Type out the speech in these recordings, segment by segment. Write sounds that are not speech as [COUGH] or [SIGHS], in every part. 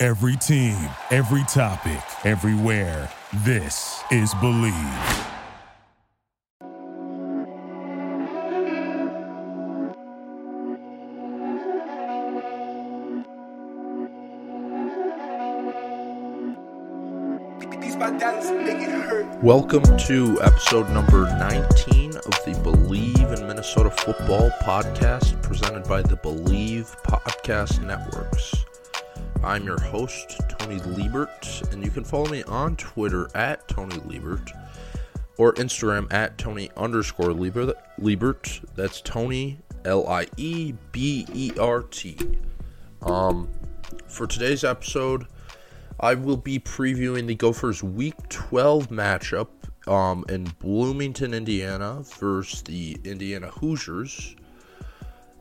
Every team, every topic, everywhere. This is Bleav. Welcome to episode number 19 of the Bleav in Minnesota Football podcast presented by the Bleav Podcast Networks. I'm your host, Tony Liebert, and you can follow me on Twitter at Tony Liebert or Instagram at Tony underscore Liebert. That's Tony, L I E B E R T. Um, for today's episode, I will be previewing the Gophers Week 12 matchup um, in Bloomington, Indiana versus the Indiana Hoosiers.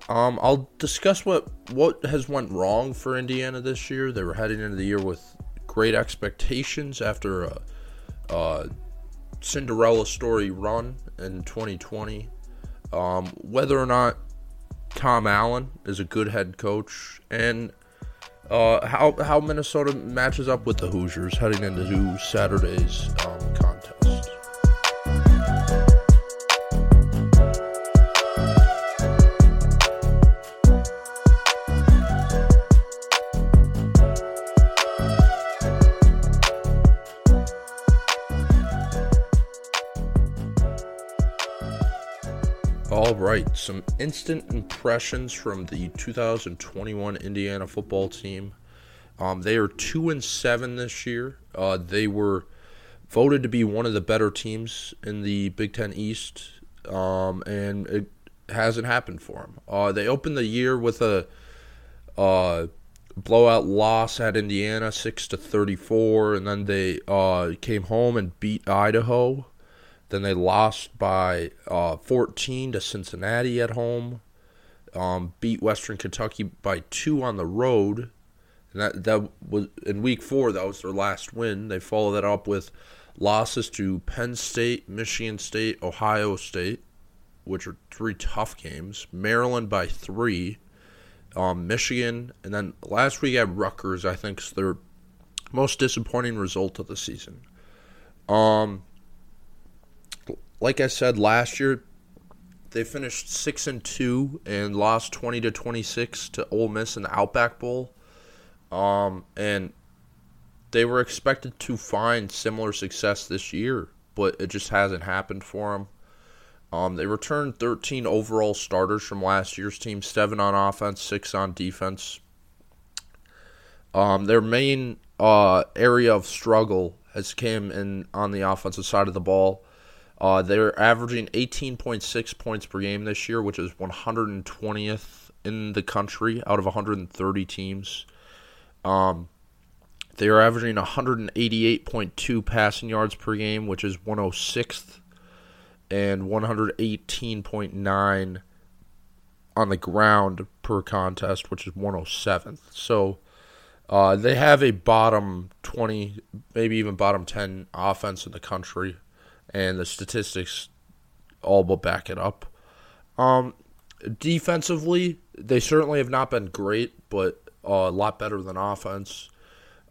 Um, I'll discuss what what has went wrong for Indiana this year. They were heading into the year with great expectations after a, a Cinderella story run in 2020. Um, whether or not Tom Allen is a good head coach, and uh, how how Minnesota matches up with the Hoosiers heading into Saturday's um, right, some instant impressions from the 2021 Indiana football team. Um, they are two and seven this year. Uh, they were voted to be one of the better teams in the Big Ten East, um, and it hasn't happened for them. Uh, they opened the year with a uh, blowout loss at Indiana, six to thirty-four, and then they uh, came home and beat Idaho. Then they lost by uh, 14 to Cincinnati at home. Um, beat Western Kentucky by two on the road. And that that was in week four. That was their last win. They followed that up with losses to Penn State, Michigan State, Ohio State, which are three tough games. Maryland by three. Um, Michigan, and then last week at Rutgers. I think is their most disappointing result of the season. Um, like I said last year, they finished six and two and lost twenty to twenty six to Ole Miss in the Outback Bowl, um, and they were expected to find similar success this year, but it just hasn't happened for them. Um, they returned 13 overall starters from last year's team, seven on offense, six on defense. Um, their main uh, area of struggle has came in on the offensive side of the ball. Uh, they're averaging 18.6 points per game this year, which is 120th in the country out of 130 teams. Um, they are averaging 188.2 passing yards per game, which is 106th, and 118.9 on the ground per contest, which is 107th. So uh, they have a bottom 20, maybe even bottom 10 offense in the country and the statistics all but back it up. Um, defensively, they certainly have not been great, but uh, a lot better than offense.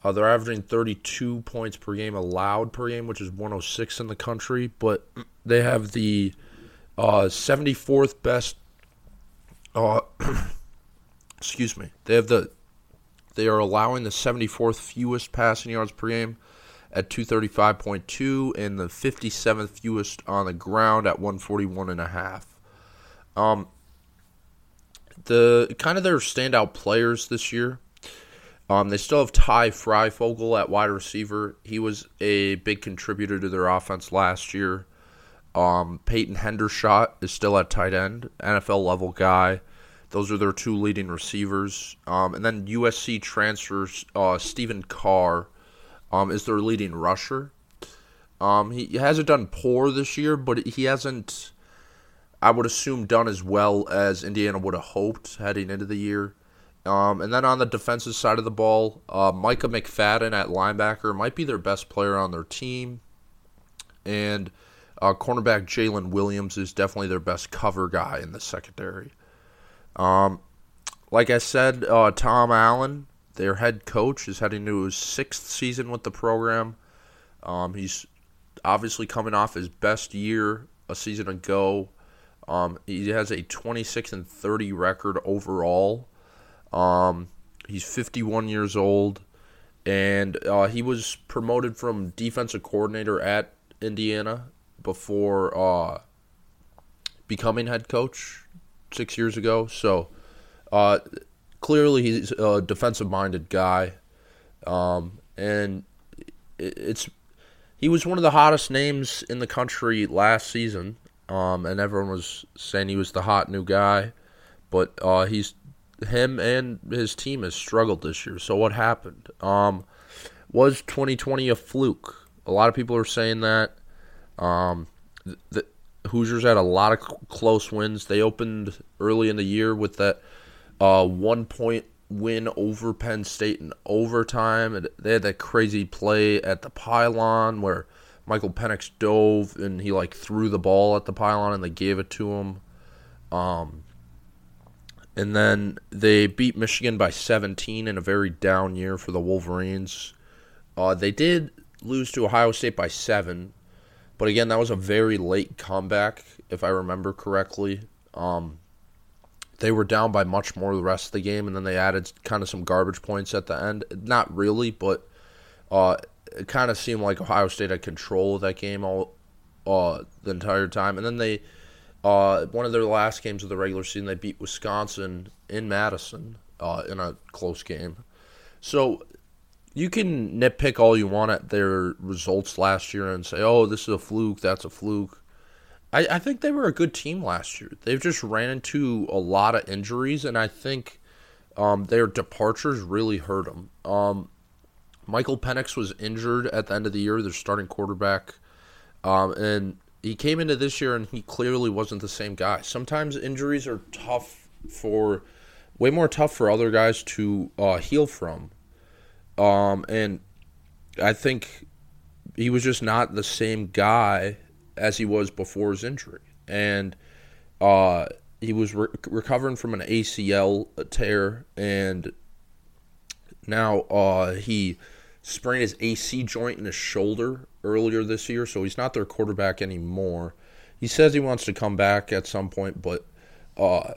Uh, they're averaging 32 points per game allowed per game, which is 106 in the country, but they have the uh, 74th best. Uh, [CLEARS THROAT] excuse me. They have the. They are allowing the 74th fewest passing yards per game at 235.2 and the 57th fewest on the ground at 141.5. Um, the kind of their standout players this year. Um, they still have Ty Fryfogle at wide receiver. He was a big contributor to their offense last year. Um, Peyton Hendershot is still at tight end, NFL level guy. Those are their two leading receivers. Um, and then USC transfers uh, Stephen Carr um, is their leading rusher. Um, he hasn't done poor this year, but he hasn't, I would assume, done as well as Indiana would have hoped heading into the year. Um, and then on the defensive side of the ball, uh, Micah McFadden at linebacker might be their best player on their team. And uh, cornerback Jaylin Williams is definitely their best cover guy in the secondary. Um, like I said, uh, Tom Allen, their head coach, is heading to his sixth season with the program. Um, he's obviously coming off his best year a season ago. Um, he has a 26 and 30 record overall. Um, he's 51 years old, and uh, he was promoted from defensive coordinator at Indiana before uh, becoming head coach six years ago. So uh, clearly, he's a defensive minded guy, um, and it's he was one of the hottest names in the country last season, um, and everyone was saying he was the hot new guy. But uh, he's him and his team has struggled this year. So what happened? Um, was 2020 a fluke? A lot of people are saying that. Um, the Hoosiers had a lot of close wins. They opened early in the year with that uh, one point win over Penn State in overtime. They had that crazy play at the pylon where Michael Penix dove and he like threw the ball at the pylon and they gave it to him. Um, and then they beat Michigan by 17 in a very down year for the Wolverines. Uh, they did lose to Ohio State by seven, but again, that was a very late comeback, if I remember correctly. Um, they were down by much more the rest of the game, and then they added kind of some garbage points at the end. Not really, but uh, it kind of seemed like Ohio State had control of that game all uh, the entire time. And then they, uh, one of their last games of the regular season, they beat Wisconsin in Madison uh, in a close game. So you can nitpick all you want at their results last year and say, "Oh, this is a fluke. That's a fluke." I, I think they were a good team last year. They've just ran into a lot of injuries, and I think um, their departures really hurt them. Um, Michael Penix was injured at the end of the year, their starting quarterback, um, and he came into this year and he clearly wasn't the same guy. Sometimes injuries are tough for, way more tough for other guys to uh, heal from, um, and I think he was just not the same guy as he was before his injury, and uh, he was re- recovering from an ACL tear, and now uh, he sprained his AC joint in his shoulder earlier this year, so he's not their quarterback anymore. He says he wants to come back at some point, but uh,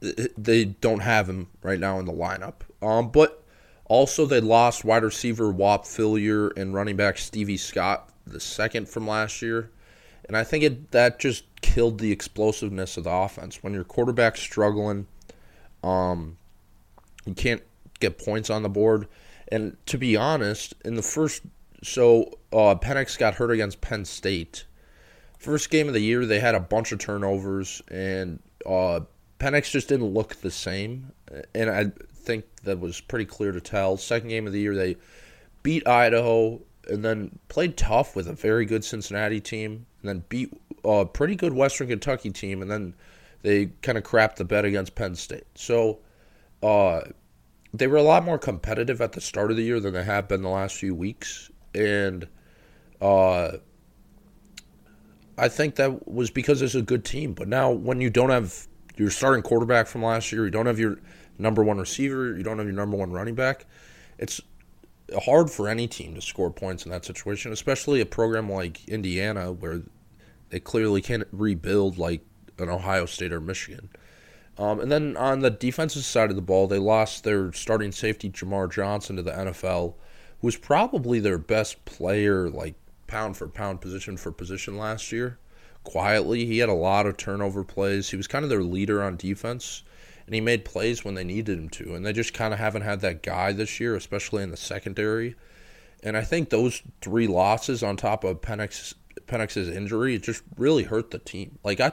they don't have him right now in the lineup. Um, but also, they lost wide receiver Whop Philyor and running back Stevie Scott the second from last year. And I think it that just killed the explosiveness of the offense. When your quarterback's struggling, um, you can't get points on the board. And to be honest, in the first, so uh, Penix got hurt against Penn State. First game of the year, they had a bunch of turnovers, and uh, Penix just didn't look the same. And I think that was pretty clear to tell. Second game of the year, they beat Idaho and then played tough with a very good Cincinnati team, and then beat a pretty good Western Kentucky team, and then they kind of crapped the bed against Penn State. So uh, they were a lot more competitive at the start of the year than they have been the last few weeks, and uh, I think that was because it's a good team. But now, when you don't have your starting quarterback from last year, you don't have your number one receiver, you don't have your number one running back, it's hard for any team to score points in that situation, especially a program like Indiana where they clearly can't rebuild like an Ohio State or Michigan. Um, and then on the defensive side of the ball, they lost their starting safety Jamar Johnson to the NFL, who was probably their best player, like pound for pound, position for position last year. Quietly, he had a lot of turnover plays. He was kind of their leader on defense and he made plays when they needed him to. And they just kind of haven't had that guy this year, especially in the secondary. And I think those three losses on top of Penix Penix's injury, it just really hurt the team. Like I,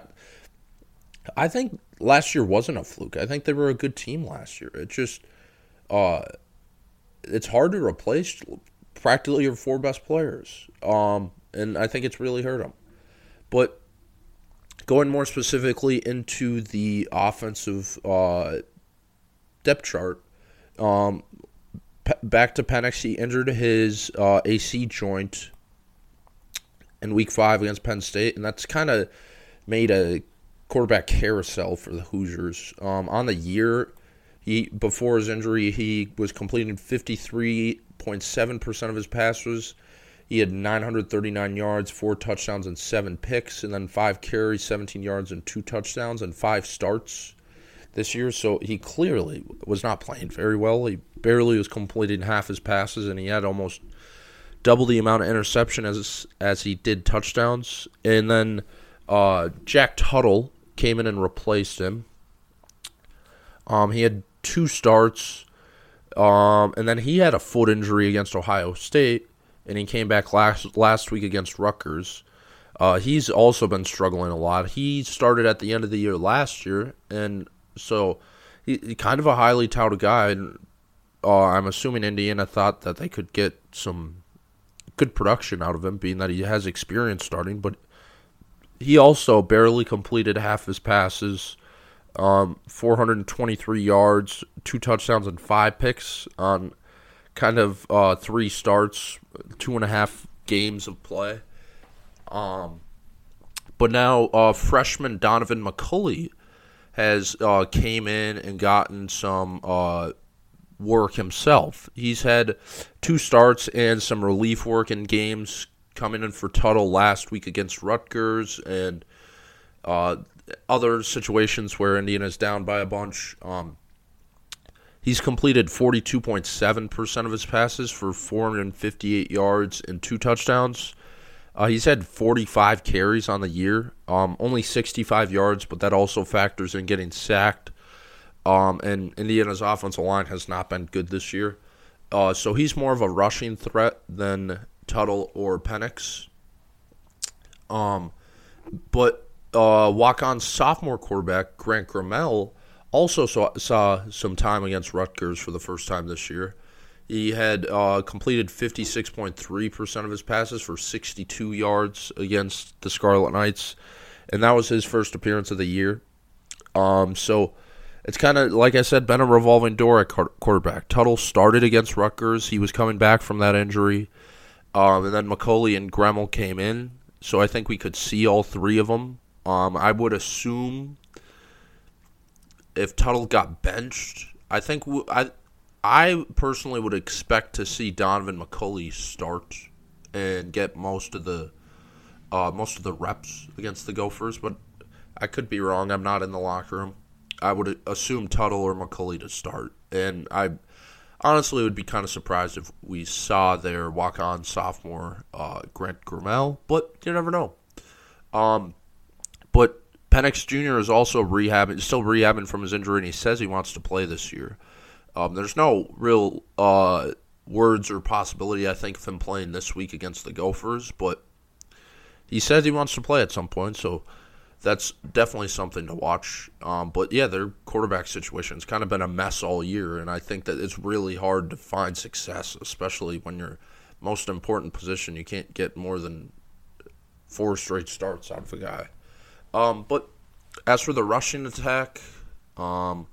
I think last year wasn't a fluke. I think they were a good team last year. It just, uh, it's hard to replace practically your four best players. Um, and I think it's really hurt them. But going more specifically into the offensive uh, depth chart, um, p- back to Penix, he injured his uh, AC joint in Week Five against Penn State, and that's kind of made a quarterback carousel for the Hoosiers. Um, on the year, he before his injury, he was completing fifty three point seven percent of his passes. He had 939 yards, four touchdowns, and seven picks, and then five carries, 17 yards, and two touchdowns, and five starts this year. So he clearly was not playing very well. He barely was completing half his passes, and he had almost double the amount of interception as as he did touchdowns. And then uh, Jack Tuttle came in and replaced him. Um, he had two starts, um, and then he had a foot injury against Ohio State, and he came back last last week against Rutgers. Uh, he's also been struggling a lot. He started at the end of the year last year, and so he, he kind of a highly touted guy. And uh, I'm assuming Indiana thought that they could get some good production out of him, being that he has experience starting. But he also barely completed half his passes. Um, 423 yards, two touchdowns, and five picks on kind of uh, three starts, two and a half games of play. Um, but now uh, freshman Donovan McCulley has uh, came in and gotten some uh, work himself. He's had two starts and some relief work in games coming in for Tuttle last week against Rutgers and uh, other situations where Indiana's down by a bunch. Um, he's completed 42.7% of his passes for 458 yards and two touchdowns. Uh, he's had 45 carries on the year, um, only 65 yards, but that also factors in getting sacked. Um, and Indiana's offensive line has not been good this year. Uh, so he's more of a rushing threat than Tuttle or Penix. Um, but uh, walk-on sophomore quarterback Grant Gremel also saw, saw some time against Rutgers for the first time this year. He had uh, completed 56.3% of his passes for 62 yards against the Scarlet Knights, and that was his first appearance of the year. Um, so it's kind of like I said, been a revolving door at quarterback. Tuttle started against Rutgers. He was coming back from that injury, um, and then McCulley and Gremel came in. So I think we could see all three of them. Um, I would assume if Tuttle got benched, I think w- I I personally would expect to see Donovan McCulley start and get most of the uh, most of the reps against the Gophers, but I could be wrong. I'm not in the locker room. I would assume Tuttle or McCulley to start, and I honestly would be kind of surprised if we saw their walk-on sophomore uh, Grant Gremel, but you never know. Um, but Penix Jr. is also rehabbing, still rehabbing from his injury, and he says he wants to play this year. Um, there's no real uh, words or possibility, I think, of him playing this week against the Gophers, but he says he wants to play at some point, so that's definitely something to watch. Um, but yeah, their quarterback situation's kind of been a mess all year, and I think that it's really hard to find success, especially when your most important position you can't get more than four straight starts out of a guy. Um, but as for the rushing attack, um,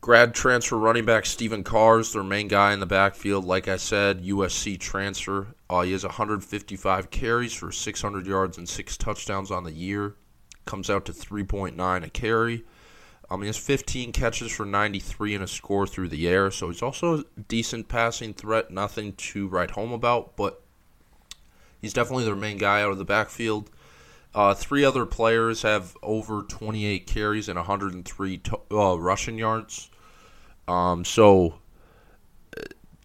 grad transfer running back Stephen Carr is their main guy in the backfield. Like I said, USC transfer. Uh, he has 155 carries for 600 yards and six touchdowns on the year comes out to 3.9 a carry. Um, he has 15 catches for 93 and a score through the air, so he's also a decent passing threat. Nothing to write home about, but he's definitely their main guy out of the backfield. Uh, three other players have over 28 carries and 103 to- uh, rushing yards. Um, so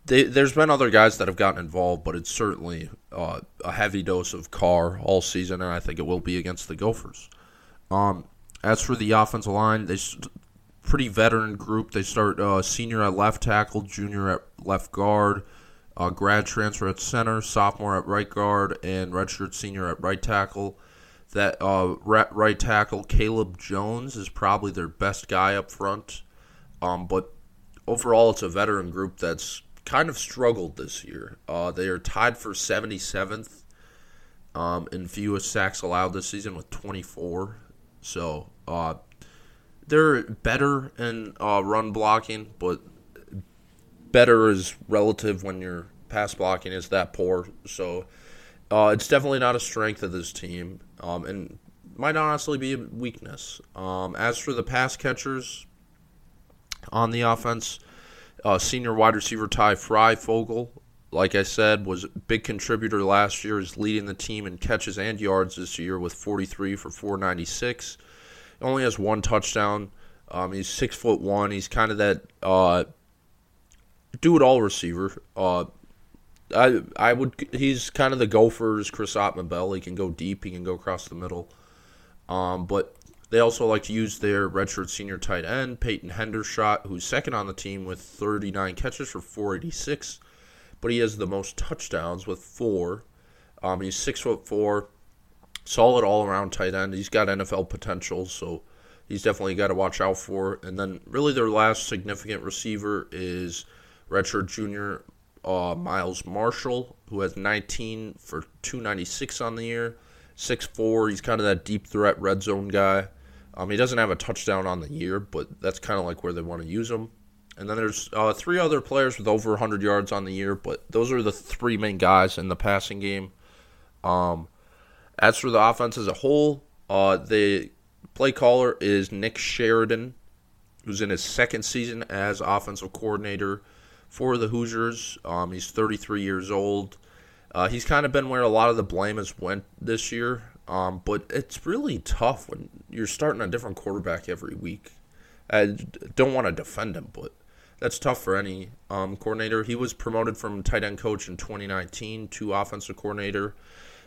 they, there's been other guys that have gotten involved, but it's certainly uh, a heavy dose of Carr all season, and I think it will be against the Gophers. Um, as for the offensive line, they pretty veteran group. They start uh, senior at left tackle, junior at left guard, uh, grad transfer at center, sophomore at right guard, and redshirt senior at right tackle. That uh, right tackle Caleb Jones is probably their best guy up front. Um, but overall, it's a veteran group that's kind of struggled this year. Uh, they are tied for 77th um, in fewest sacks allowed this season with 24. So uh, they're better in uh, run blocking, but better is relative when your pass blocking is that poor. So uh, it's definitely not a strength of this team, um, and might honestly be a weakness. Um, as for the pass catchers on the offense, uh, senior wide receiver Ty Fryfogle, like I said, was a big contributor last year. Is leading the team in catches and yards this year with 43 for 496. Only has one touchdown. Um, he's six foot one. He's kind of that uh, do it all receiver. Uh, I I would he's kind of the Gophers Chris Bell. He can go deep. He can go across the middle. Um, but they also like to use their redshirt senior tight end Peyton Hendershot, who's second on the team with 39 catches for 486, but he has the most touchdowns with four. Um, he's six foot four, solid all around tight end. He's got NFL potential, so he's definitely got to watch out for. And then really their last significant receiver is redshirt junior uh, Miles Marshall, who has 19 for 296 on the year. 6'4, he's kind of that deep threat red zone guy. Um, he doesn't have a touchdown on the year, but that's kind of like where they want to use him. And then there's uh, three other players with over 100 yards on the year, but those are the three main guys in the passing game. Um, as for the offense as a whole, uh, the play caller is Nick Sheridan, who's in his second season as offensive coordinator for the Hoosiers. Um, he's 33 years old. Uh, he's kind of been where a lot of the blame has went this year, um, but it's really tough when you're starting a different quarterback every week. I don't want to defend him, but that's tough for any um, coordinator. He was promoted from tight end coach in 2019 to offensive coordinator,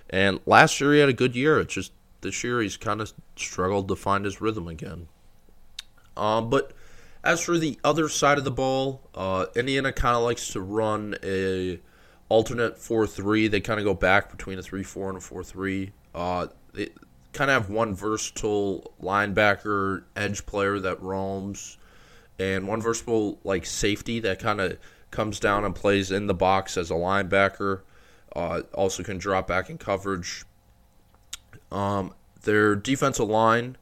and last year he had a good year. It's just this year he's kind of struggled to find his rhythm again. Um, but as for the other side of the ball, uh, Indiana kind of likes to run a alternate four three. They kind of go back between a three four and a four three. Uh, they kind of have one versatile linebacker edge player that roams, and one versatile like safety that kind of comes down and plays in the box as a linebacker. Uh, also can drop back in coverage. Um, their defensive line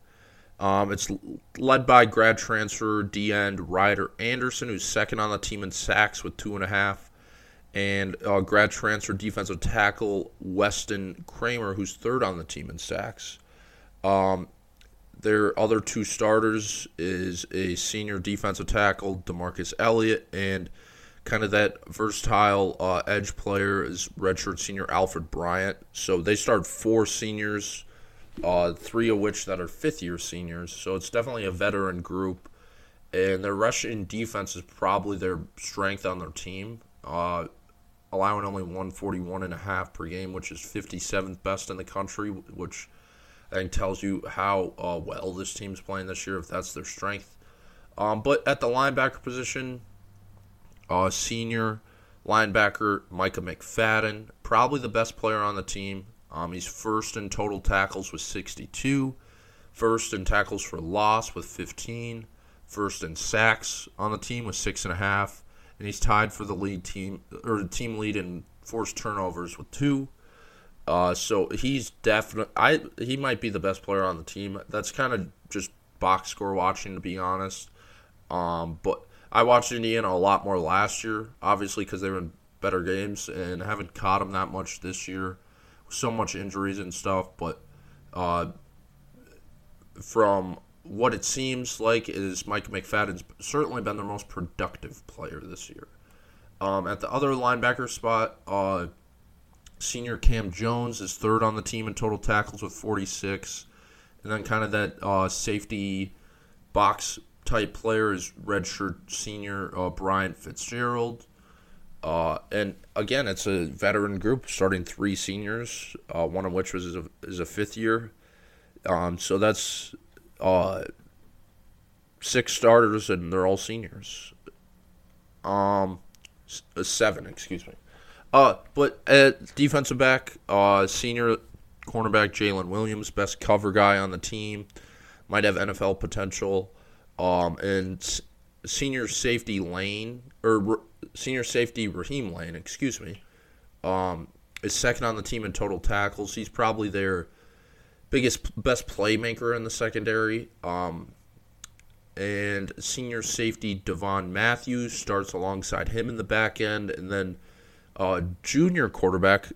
um, it's led by grad transfer D end Ryder Anderson, who's second on the team in sacks with two and a half, and uh, grad transfer defensive tackle Weston Kramer, who's third on the team in sacks. Um, their other two starters is a senior defensive tackle Demarcus Elliott and kind of that versatile uh, edge player is redshirt senior Alfred Bryant. So they start four seniors uh, three of which that are fifth year seniors. So it's definitely a veteran group. And their rushing defense is probably their strength on their team, uh, allowing only 141 and a half per game, which is 57th best in the country, which I think tells you how uh, well this team's playing this year if that's their strength. Um, but at the linebacker position, uh, senior linebacker Micah McFadden, probably the best player on the team. Um, he's first in total tackles with 62, first in tackles for loss with 15, first in sacks on the team with six and a half, and he's tied for the lead team or the team lead in forced turnovers with two. Uh, so he's definitely I he might be the best player on the team. That's kind of just box score watching to be honest. Um, but I watched Indiana a lot more last year, obviously because they were in better games and haven't caught them that much this year so much injuries and stuff, but uh, from what it seems like is Mike McFadden's certainly been their most productive player this year. Um, at the other linebacker spot, uh, senior Cam Jones is third on the team in total tackles with 46. And then kind of that uh, safety box type player is redshirt senior uh, Bryant Fitzgerald. Uh, and again, it's a veteran group starting three seniors, uh, one of which was a, is a fifth year. Um, so that's uh, six starters, and they're all seniors. Um, uh, seven, excuse me. Uh, but at defensive back, uh, senior cornerback Jaylin Williams, best cover guy on the team, might have NFL potential. Um, and senior safety Layne or senior safety Raheem Layne, excuse me, um, is second on the team in total tackles. He's probably their biggest, best playmaker in the secondary. Um, and senior safety Devon Matthews starts alongside him in the back end, and then uh, junior quarterback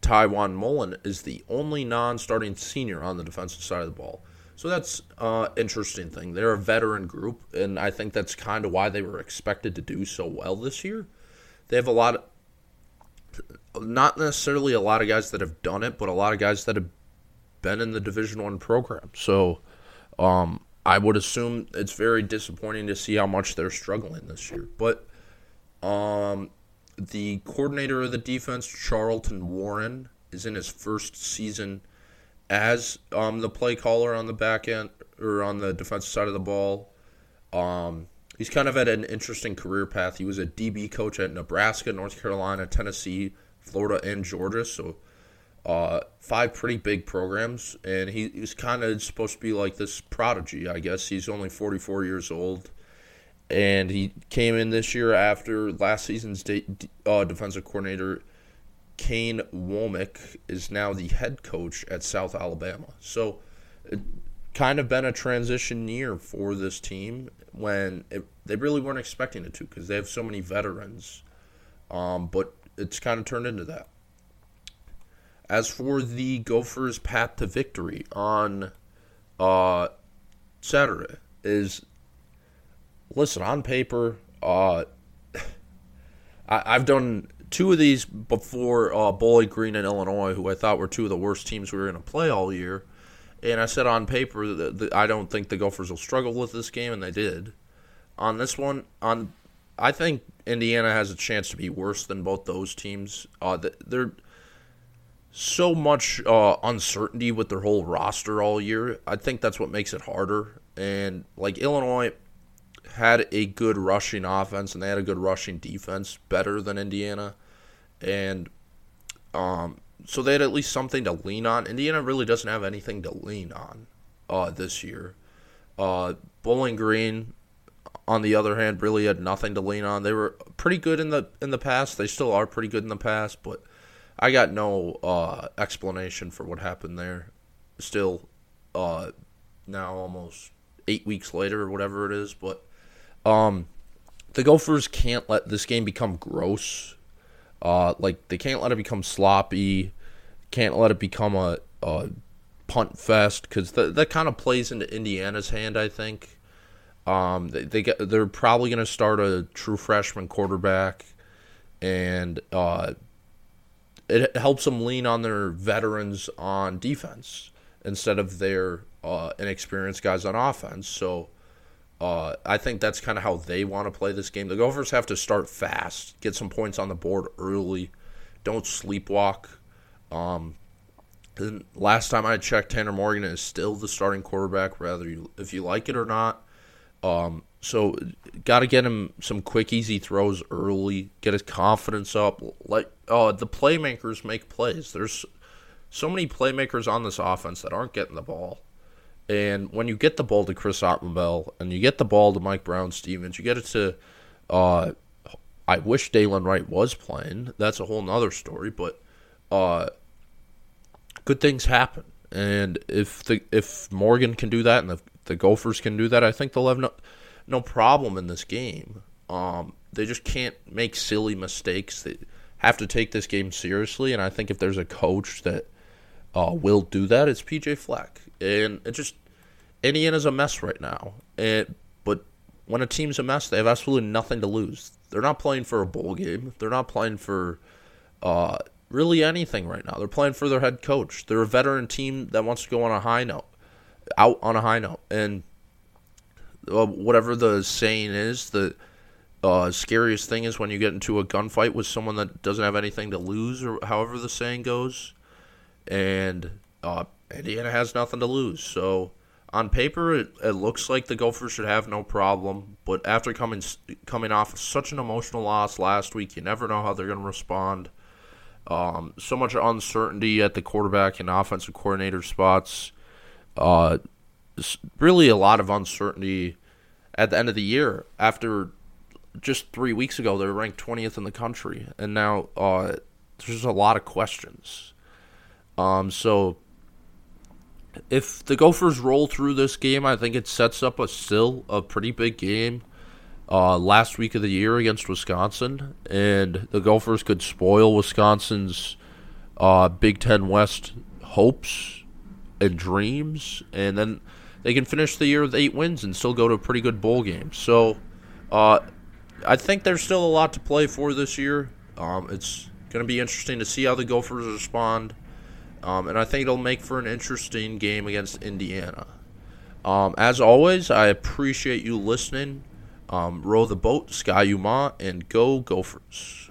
Tiawan Mullen is the only non-starting senior on the defensive side of the ball. So that's uh, interesting thing. They're a veteran group, and I think that's kind of why they were expected to do so well this year. They have a lot of, not necessarily a lot of guys that have done it, but a lot of guys that have been in the Division One program. So um, I would assume it's very disappointing to see how much they're struggling this year. But um, the coordinator of the defense, Charlton Warren, is in his first season as um, the play caller on the back end or on the defensive side of the ball. Um, he's kind of at an interesting career path. He was a DB coach at Nebraska, North Carolina, Tennessee, Florida, and Georgia. So uh, five pretty big programs, and he, he's kind of supposed to be like this prodigy, I guess. He's only 44 years old and he came in this year after last season's de- uh, defensive coordinator Kane Wommack is now the head coach at South Alabama. So, it kind of been a transition year for this team when it, they really weren't expecting it to because they have so many veterans. Um, but it's kind of turned into that. As for the Gophers' path to victory on uh, Saturday, is listen, on paper, uh, [SIGHS] I, have done two of these before uh, Bowling Green and Illinois, who I thought were two of the worst teams we were going to play all year. And I said on paper that, that I don't think the Gophers will struggle with this game, and they did. On this one, on I think Indiana has a chance to be worse than both those teams. Uh, they're so much uh, uncertainty with their whole roster all year. I think that's what makes it harder. And like Illinois, had a good rushing offense and they had a good rushing defense, better than Indiana, and um, so they had at least something to lean on. Indiana really doesn't have anything to lean on uh, this year. Uh, Bowling Green, on the other hand, really had nothing to lean on. They were pretty good in the in the past. They still are pretty good in the past, but I got no uh, explanation for what happened there. Still, uh, now almost eight weeks later or whatever it is, but um, the Gophers can't let this game become gross. Uh, like they can't let it become sloppy. Can't let it become a, a punt fest because that that kind of plays into Indiana's hand. I think. Um, they, they get, they're probably going to start a true freshman quarterback, and uh, it helps them lean on their veterans on defense instead of their uh, inexperienced guys on offense. So uh, I think that's kind of how they want to play this game. The Gophers have to start fast, get some points on the board early, don't sleepwalk. Um, last time I checked, Tanner Morgan is still the starting quarterback, whether you if you like it or not. Um, so got to get him some quick, easy throws early, get his confidence up. Let uh, the playmakers make plays. There's so many playmakers on this offense that aren't getting the ball. And when you get the ball to Chris Autman-Bell and you get the ball to Mike Brown Stevens, you get it to. Uh, I wish Dylan Wright was playing. That's a whole nother story. But uh, good things happen, and if the if Morgan can do that and the the Gophers can do that, I think they'll have no no problem in this game. Um, they just can't make silly mistakes. They have to take this game seriously, and I think if there's a coach that uh, will do that, it's PJ Fleck, and it just Indiana's a mess right now. And but when a team's a mess, they have absolutely nothing to lose. They're not playing for a bowl game. They're not playing for uh, really anything right now. They're playing for their head coach. They're a veteran team that wants to go on a high note, out on a high note, and uh, whatever the saying is, the uh, scariest thing is when you get into a gunfight with someone that doesn't have anything to lose, or however the saying goes. And uh, Indiana has nothing to lose, so on paper, it, it looks like the Gophers should have no problem. But after coming coming off such an emotional loss last week, you never know how they're going to respond. Um, so much uncertainty at the quarterback and offensive coordinator spots. Uh, really a lot of uncertainty at the end of the year. After just three weeks ago, they were ranked 20th in the country, and now uh, there's a lot of questions. Um, so if the Gophers roll through this game, I think it sets up a still a pretty big game uh, last week of the year against Wisconsin, and the Gophers could spoil Wisconsin's uh, Big Ten West hopes and dreams, and then they can finish the year with eight wins and still go to a pretty good bowl game. So, uh, I think there's still a lot to play for this year. Um, it's going to be interesting to see how the Gophers respond, um, and I think it'll make for an interesting game against Indiana. Um, as always, I appreciate you listening. Um, row the boat, Ski-U-Mah, and go Gophers.